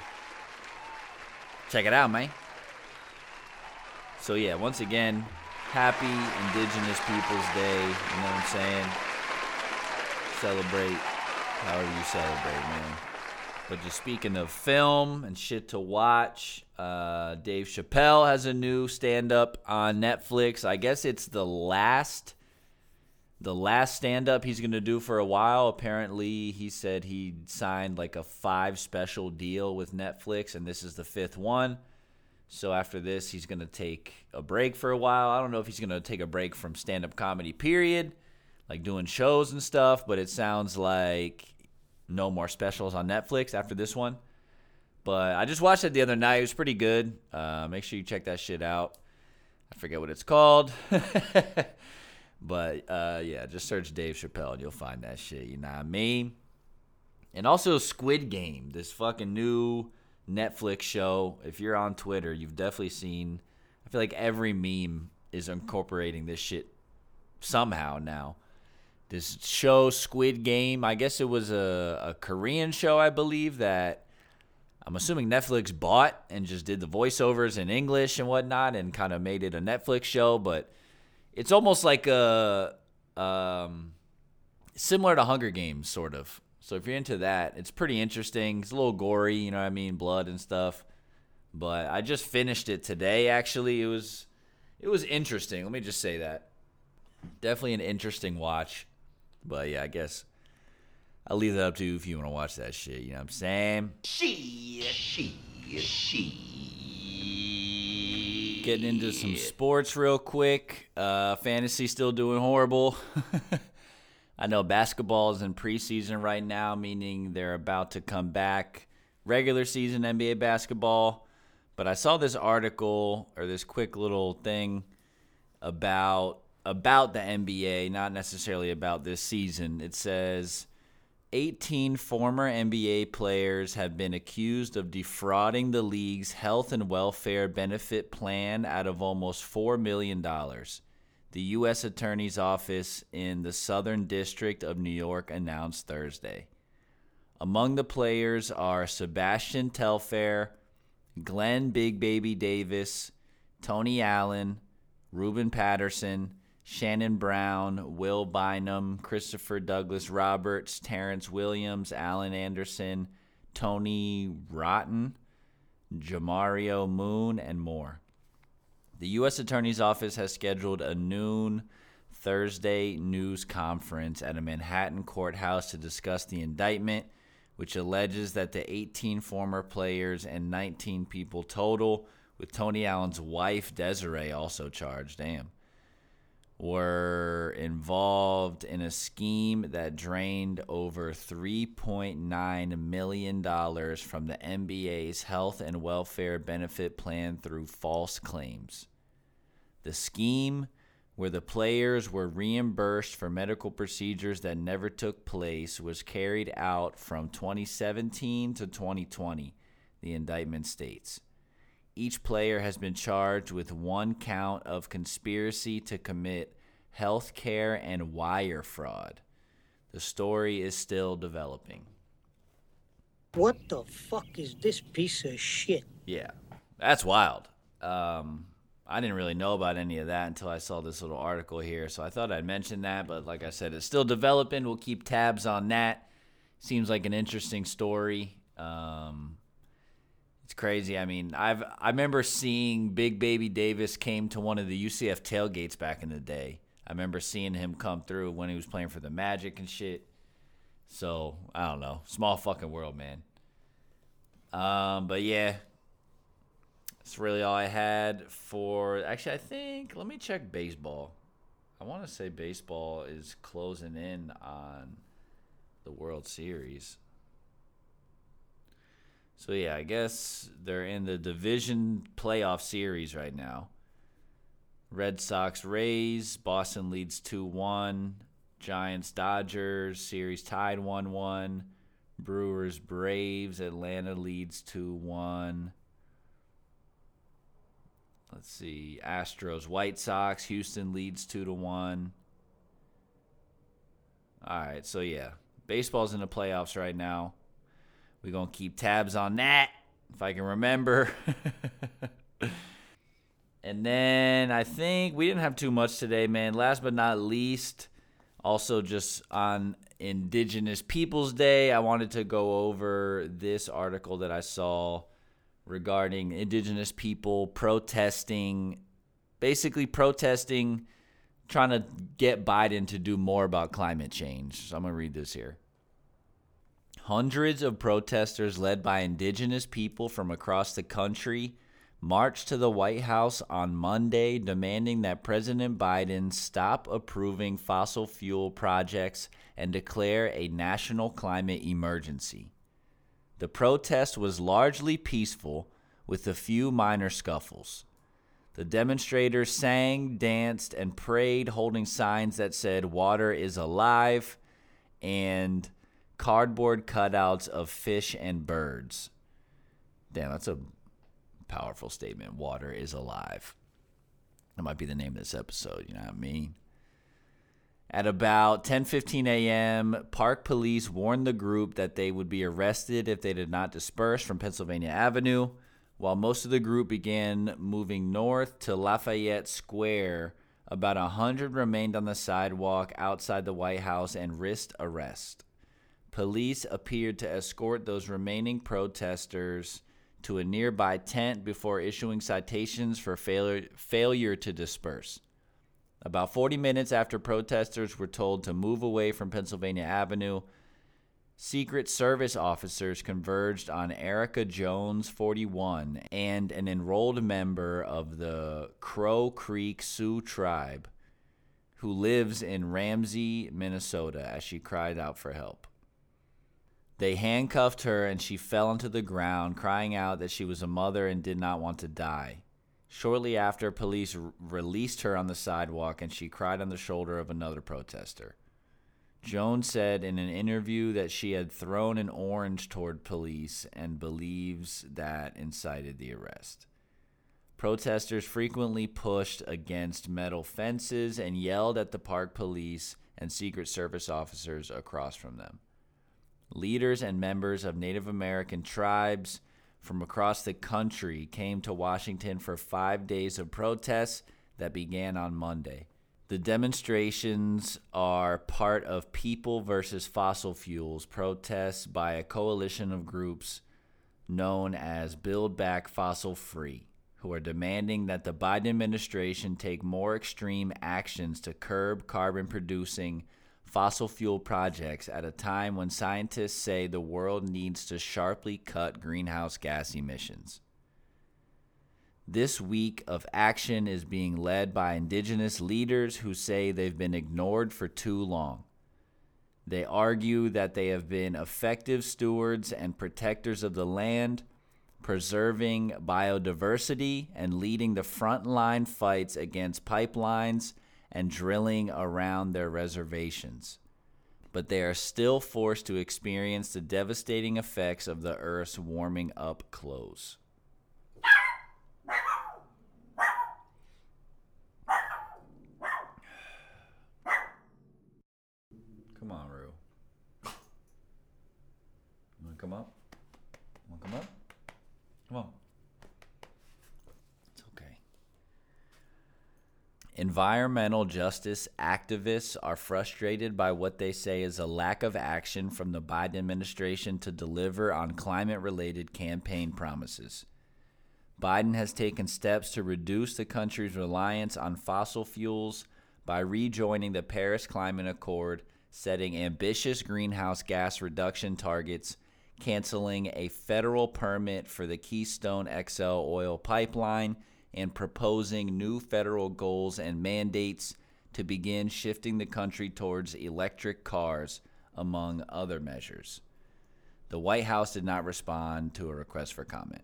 check it out, man. So yeah, once again, happy Indigenous Peoples Day. You know what I'm saying? Celebrate however you celebrate, man. But just speaking of film and shit to watch, uh, Dave Chappelle has a new stand-up on Netflix. I guess it's the last, the last stand-up he's gonna do for a while. Apparently, he said he signed like a five special deal with Netflix, and this is the fifth one. So after this, he's gonna take a break for a while. I don't know if he's gonna take a break from stand-up comedy, period, like doing shows and stuff. But it sounds like no more specials on Netflix after this one. But I just watched it the other night. It was pretty good. Uh, make sure you check that shit out. I forget what it's called. but uh, yeah, just search Dave Chappelle and you'll find that shit. You know what I mean? And also Squid Game, this fucking new Netflix show. If you're on Twitter, you've definitely seen. I feel like every meme is incorporating this shit somehow now this show Squid Game. I guess it was a, a Korean show, I believe that I'm assuming Netflix bought and just did the voiceovers in English and whatnot, and kind of made it a Netflix show. But it's almost like a um, similar to Hunger Games, sort of. So if you're into that, it's pretty interesting. It's a little gory, you know what I mean, blood and stuff. But I just finished it today. Actually, it was it was interesting. Let me just say that. Definitely an interesting watch. But yeah, I guess I'll leave that up to you if you want to watch that shit. You know what I'm saying? She, she, she. Getting into some sports real quick. Uh, fantasy still doing horrible. I know basketball is in preseason right now, meaning they're about to come back regular season NBA basketball. But I saw this article or this quick little thing about about the NBA, not necessarily about this season. It says 18 former NBA players have been accused of defrauding the league's health and welfare benefit plan out of almost $4 million. The U.S. Attorney's Office in the Southern District of New York announced Thursday. Among the players are Sebastian Telfair, Glenn Big Baby Davis, Tony Allen, Ruben Patterson, Shannon Brown, Will Bynum, Christopher Douglas Roberts, Terrence Williams, Alan Anderson, Tony Wroten, Jamario Moon, and more. The U.S. Attorney's Office has scheduled a noon Thursday news conference at a Manhattan courthouse to discuss the indictment, which alleges that the 18 former players and 19 people total, with Tony Allen's wife Desiree also charged, damn, were involved in a scheme that drained over $3.9 million from the NBA's health and welfare benefit plan through false claims. The scheme, where the players were reimbursed for medical procedures that never took place, was carried out from 2017 to 2020, the indictment states. Each player has been charged with one count of conspiracy to commit health care and wire fraud. The story is still developing. What the fuck is this piece of shit? Yeah, that's wild. Um, I didn't really know about any of that until I saw this little article here, so I thought I'd mention that. But like I said, it's still developing. We'll keep tabs on that. Seems like an interesting story. Um, crazy. I mean, I've I remember seeing Big Baby Davis came to one of the UCF tailgates back in the day. I remember seeing him come through when he was playing for the Magic and shit. So I don't know, small fucking world, man. Um, but yeah, that's really all I had for. Actually, I think let me check baseball. I want to say baseball is closing in on the World Series. So yeah, I guess they're in the division playoff series right now. Red Sox Rays, Boston leads 2-1. Giants Dodgers series tied 1-1. Brewers Braves, Atlanta leads 2-1. Let's see. Astros White Sox, Houston leads 2 to 1. All right, so yeah, baseball's in the playoffs right now. We're gonna keep tabs on that if I can remember. and then I think we didn't have too much today, man. Last but not least, also just on Indigenous Peoples Day, I wanted to go over this article that I saw regarding Indigenous people protesting, basically protesting, trying to get Biden to do more about climate change. So I'm going to read this here. Hundreds of protesters led by indigenous people from across the country marched to the White House on Monday demanding that President Biden stop approving fossil fuel projects and declare a national climate emergency. The protest was largely peaceful, with a few minor scuffles. The demonstrators sang, danced, and prayed, holding signs that said, Water is alive, and cardboard cutouts of fish and birds. Damn, that's a powerful statement. Water is alive. That might be the name of this episode, you know what I mean? At about 10:15 a.m., park police warned the group that they would be arrested if they did not disperse from Pennsylvania Avenue, while most of the group began moving north to Lafayette Square. About a hundred remained on the sidewalk outside the White House and risked arrest. Police appeared to escort those remaining protesters to a nearby tent before issuing citations for failure, failure to disperse. About 40 minutes after protesters were told to move away from Pennsylvania Avenue, Secret Service officers converged on Erica Jones, 41, and an enrolled member of the Crow Creek Sioux tribe who lives in Ramsey, Minnesota, as she cried out for help. They handcuffed her and she fell onto the ground, crying out that she was a mother and did not want to die. Shortly after, police r- released her on the sidewalk and she cried on the shoulder of another protester. Jones said in an interview that she had thrown an orange toward police and believes that incited the arrest. Protesters frequently pushed against metal fences and yelled at the park police and Secret Service officers across from them. Leaders and members of Native American tribes from across the country came to Washington for five days of protests that began on Monday. The demonstrations are part of People versus Fossil Fuels protests by a coalition of groups known as Build Back Fossil Free, who are demanding that the Biden administration take more extreme actions to curb carbon producing fossil fuel projects at a time when scientists say the world needs to sharply cut greenhouse gas emissions. This week of action is being led by indigenous leaders who say they've been ignored for too long. They argue that they have been effective stewards and protectors of the land, preserving biodiversity and leading the frontline fights against pipelines and drilling around their reservations. But they are still forced to experience the devastating effects of the Earth's warming up close. Come on, Rue. Wanna come up? Wanna come up? Come on. It's okay. Environmental justice activists are frustrated by what they say is a lack of action from the Biden administration to deliver on climate related campaign promises. Biden has taken steps to reduce the country's reliance on fossil fuels by rejoining the Paris Climate Accord, setting ambitious greenhouse gas reduction targets, canceling a federal permit for the Keystone XL oil pipeline, and proposing new federal goals and mandates to begin shifting the country towards electric cars, among other measures. The White House did not respond to a request for comment.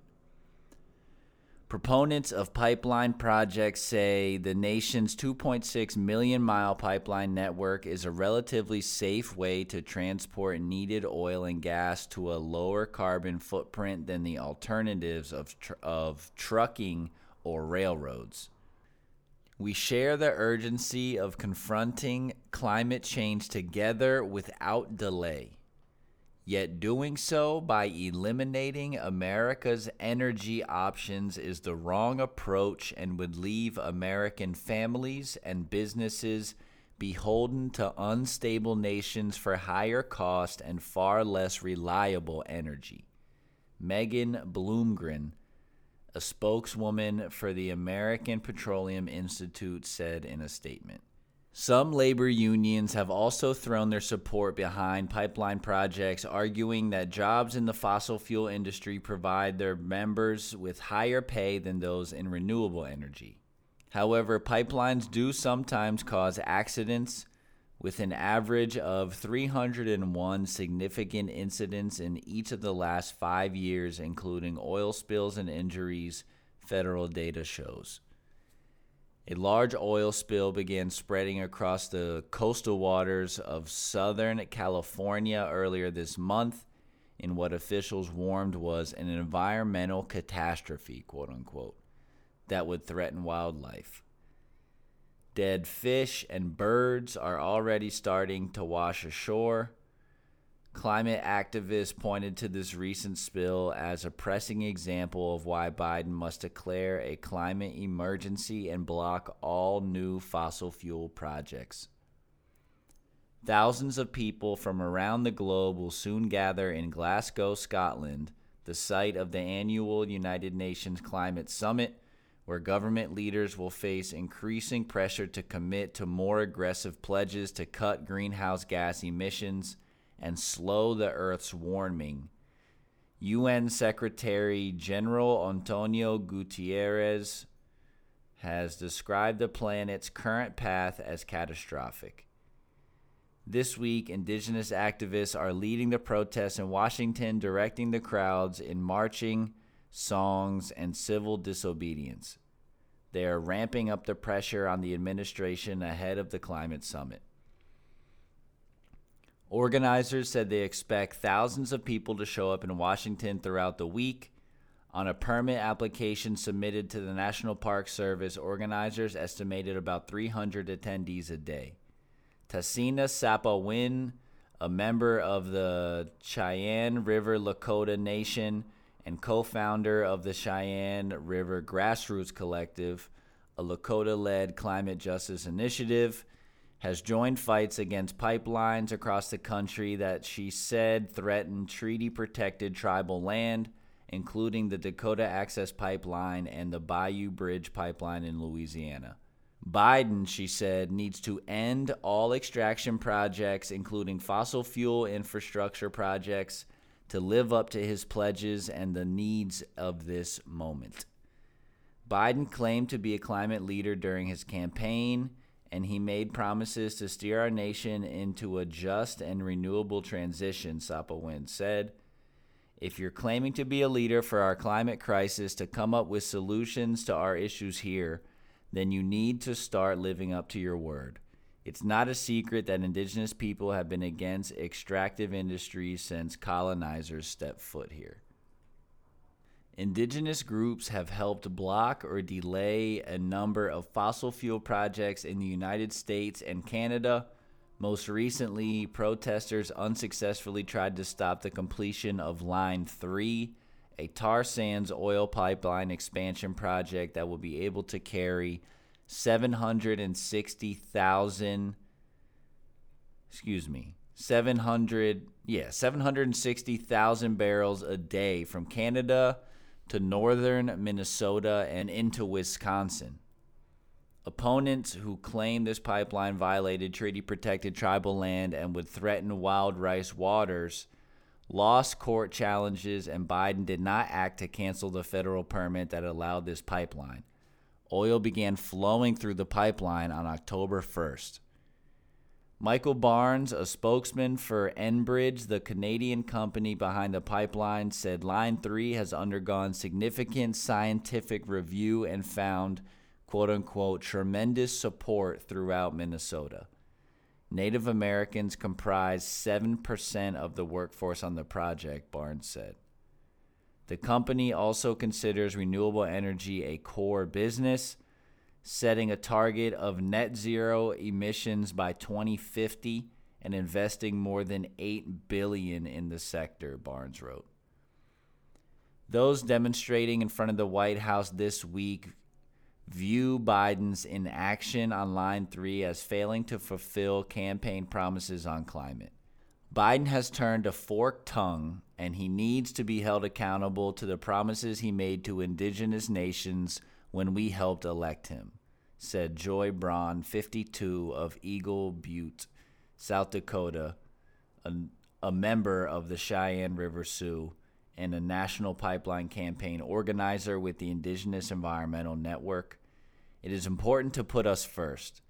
Proponents of pipeline projects say the nation's 2.6 million mile pipeline network is a relatively safe way to transport needed oil and gas to a lower carbon footprint than the alternatives of, tr- of trucking or railroads. We share the urgency of confronting climate change together without delay. Yet doing so by eliminating America's energy options is the wrong approach and would leave American families and businesses beholden to unstable nations for higher cost and far less reliable energy. Megan Bloomgren, a spokeswoman for the American Petroleum Institute, said in a statement. Some labor unions have also thrown their support behind pipeline projects, arguing that jobs in the fossil fuel industry provide their members with higher pay than those in renewable energy. However, pipelines do sometimes cause accidents, with an average of 301 significant incidents in each of the last five years, including oil spills and injuries, federal data shows. A large oil spill began spreading across the coastal waters of Southern California earlier this month in what officials warned was an environmental catastrophe, quote unquote, that would threaten wildlife. Dead fish and birds are already starting to wash ashore. Climate activists pointed to this recent spill as a pressing example of why Biden must declare a climate emergency and block all new fossil fuel projects. Thousands of people from around the globe will soon gather in Glasgow, Scotland, the site of the annual United Nations Climate Summit, where government leaders will face increasing pressure to commit to more aggressive pledges to cut greenhouse gas emissions and slow the Earth's warming. UN Secretary General Antonio Guterres has described the planet's current path as catastrophic. This week, indigenous activists are leading the protests in Washington, directing the crowds in marching, songs, and civil disobedience. They are ramping up the pressure on the administration ahead of the climate summit. Organizers said they expect thousands of people to show up in Washington throughout the week. On a permit application submitted to the National Park Service, organizers estimated about 300 attendees a day. Tasina Sapawin, a member of the Cheyenne River Lakota Nation and co founder of the Cheyenne River Grassroots Collective, a Lakota led climate justice initiative, has joined fights against pipelines across the country that she said threaten treaty protected tribal land, including the Dakota Access Pipeline and the Bayou Bridge Pipeline in Louisiana. Biden, she said, needs to end all extraction projects, including fossil fuel infrastructure projects, to live up to his pledges and the needs of this moment. Biden claimed to be a climate leader during his campaign and he made promises to steer our nation into a just and renewable transition, Sapawin said. If you're claiming to be a leader for our climate crisis to come up with solutions to our issues here, then you need to start living up to your word. It's not a secret that indigenous people have been against extractive industries since colonizers stepped foot here. Indigenous groups have helped block or delay a number of fossil fuel projects in the United States and Canada. Most recently, protesters unsuccessfully tried to stop the completion of Line 3, a tar sands oil pipeline expansion project that will be able to carry 760,000 excuse me 700 yeah 760,000 barrels a day from Canada to northern Minnesota and into Wisconsin. Opponents who claim this pipeline violated treaty protected tribal land and would threaten wild rice waters lost court challenges, and Biden did not act to cancel the federal permit that allowed this pipeline. Oil began flowing through the pipeline on October 1st. Michael Barnes, a spokesman for Enbridge, the Canadian company behind the pipeline, said Line 3 has undergone significant scientific review and found, quote unquote, tremendous support throughout Minnesota. Native Americans comprise 7% of the workforce on the project, Barnes said. The company also considers renewable energy a core business setting a target of net zero emissions by 2050 and investing more than 8 billion in the sector, Barnes wrote. Those demonstrating in front of the White House this week view Biden's inaction on line 3 as failing to fulfill campaign promises on climate. Biden has turned a forked tongue and he needs to be held accountable to the promises he made to indigenous nations when we helped elect him, said Joy Braun, 52 of Eagle Butte, South Dakota, a, a member of the Cheyenne River Sioux and a national pipeline campaign organizer with the Indigenous Environmental Network. It is important to put us first.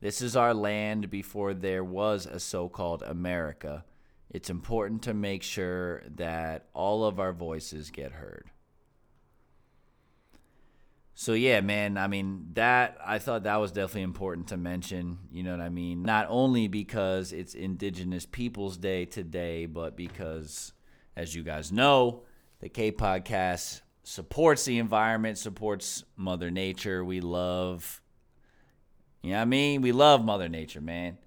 This is our land before there was a so called America. It's important to make sure that all of our voices get heard. So yeah, man, I mean, that I thought that was definitely important to mention, you know what I mean? Not only because it's Indigenous Peoples Day today, but because as you guys know, the K podcast supports the environment, supports mother nature. We love you know what I mean? We love Mother Nature, man.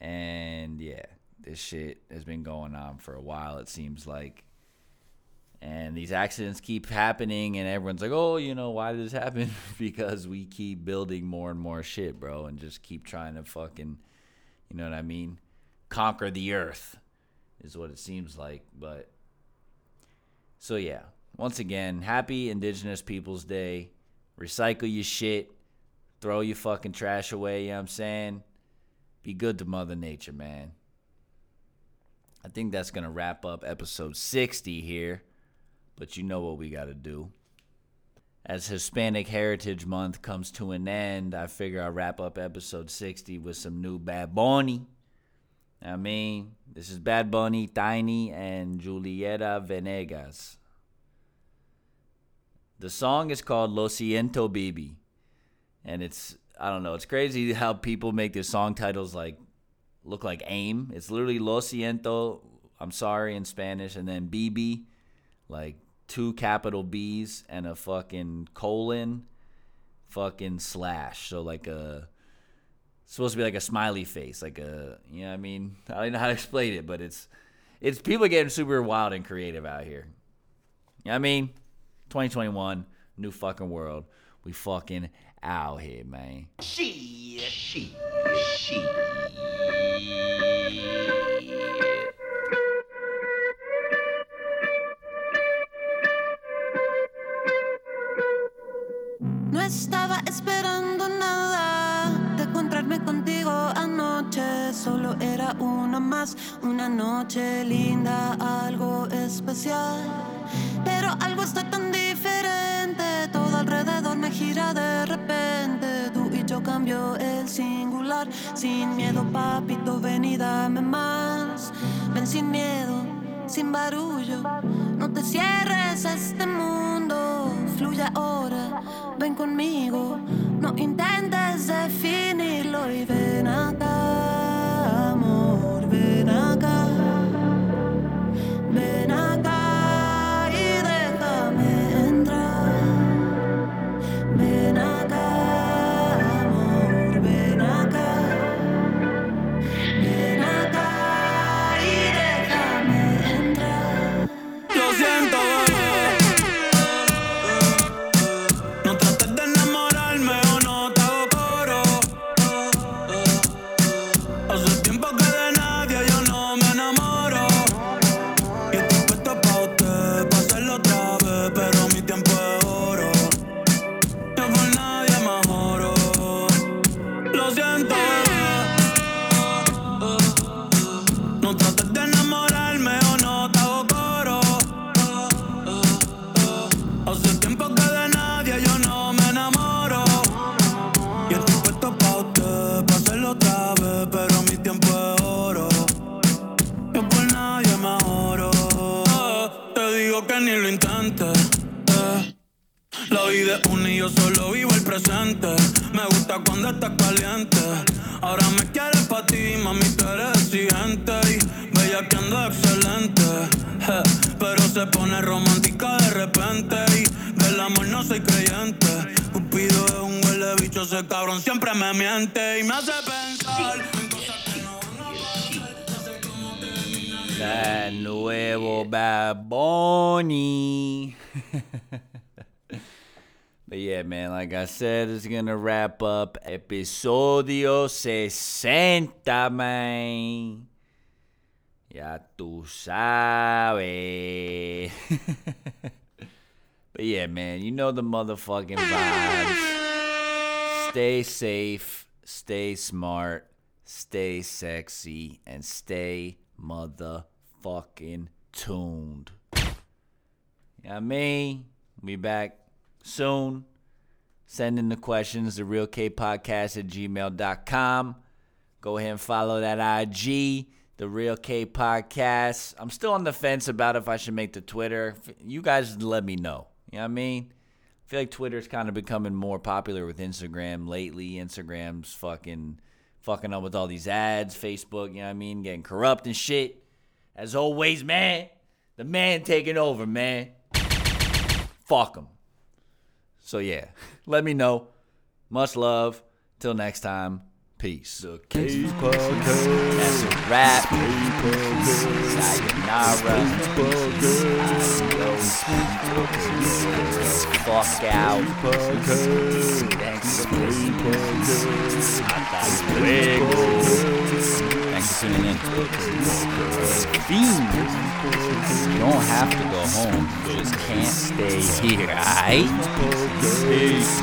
And yeah, this shit has been going on for a while, it seems like. And these accidents keep happening, and everyone's like, oh, you know, why did this happen? because we keep building more and more shit, bro, and just keep trying to fucking, you know what I mean? Conquer the earth is what it seems like. But so, yeah, once again, happy Indigenous Peoples Day. Recycle your shit throw your fucking trash away, you know what I'm saying? Be good to Mother Nature, man. I think that's going to wrap up episode 60 here, but you know what we got to do. As Hispanic Heritage Month comes to an end, I figure I'll wrap up episode 60 with some new Bad Bunny. I mean, this is Bad Bunny, Tainy, and Julieta Venegas. The song is called Lo Siento Baby and it's I don't know. It's crazy how people make their song titles like look like aim. It's literally Lo siento, I'm sorry in Spanish, and then BB, like two capital B's and a fucking colon, fucking slash. So like a supposed to be like a smiley face, like a you know what I mean. I don't know how to explain it, but it's it's people getting super wild and creative out here. You know what I mean? 2021, new fucking world. We fucking out here, man. She, she, she. No estaba esperando nada de encontrarme contigo anoche. Solo era una más, una noche linda, algo especial. Pero algo está tan diferente, todo alrededor me gira de repente. Cambio el singular, sin miedo, papito, ven y dame más. Ven sin miedo, sin barullo, no te cierres a este mundo. Fluye ahora, ven conmigo, no intentes definirlo y ven acá, presente. Me gusta cuando estás caliente. Ahora me quieres pa' ti, mami, tú eres exigente. Y bella que ando excelente. Pero se pone romántica de repente. Y del amor no soy creyente. Cupido es un huele bicho ese cabrón siempre me miente y me hace pensar. That nuevo Bad Bunny. but yeah, man, like I said, it's gonna wrap up episodio 60, man. Ya tú sabes. but yeah, man, you know the motherfucking vibes. Stay safe, stay smart, stay sexy, and stay motherfucking tuned. You know what mean? Be back soon. Send in the questions to realkpodcast at gmail.com. Go ahead and follow that IG, the Real K Podcast. I'm still on the fence about if I should make the Twitter. You guys let me know. You know what I mean? I feel like Twitter's kind of becoming more popular with Instagram lately. Instagram's fucking fucking up with all these ads, Facebook, you know what I mean? Getting corrupt and shit. As always, man, the man taking over, man. Fuck him. So yeah, let me know. Much love. Till next time. Peace. The K Podcast. That's a wrap. Sayonara. Fuck out. Thanks for listening. Hasta luego imminent. You Don't have to go home. You just can't stay here, aight? Peace.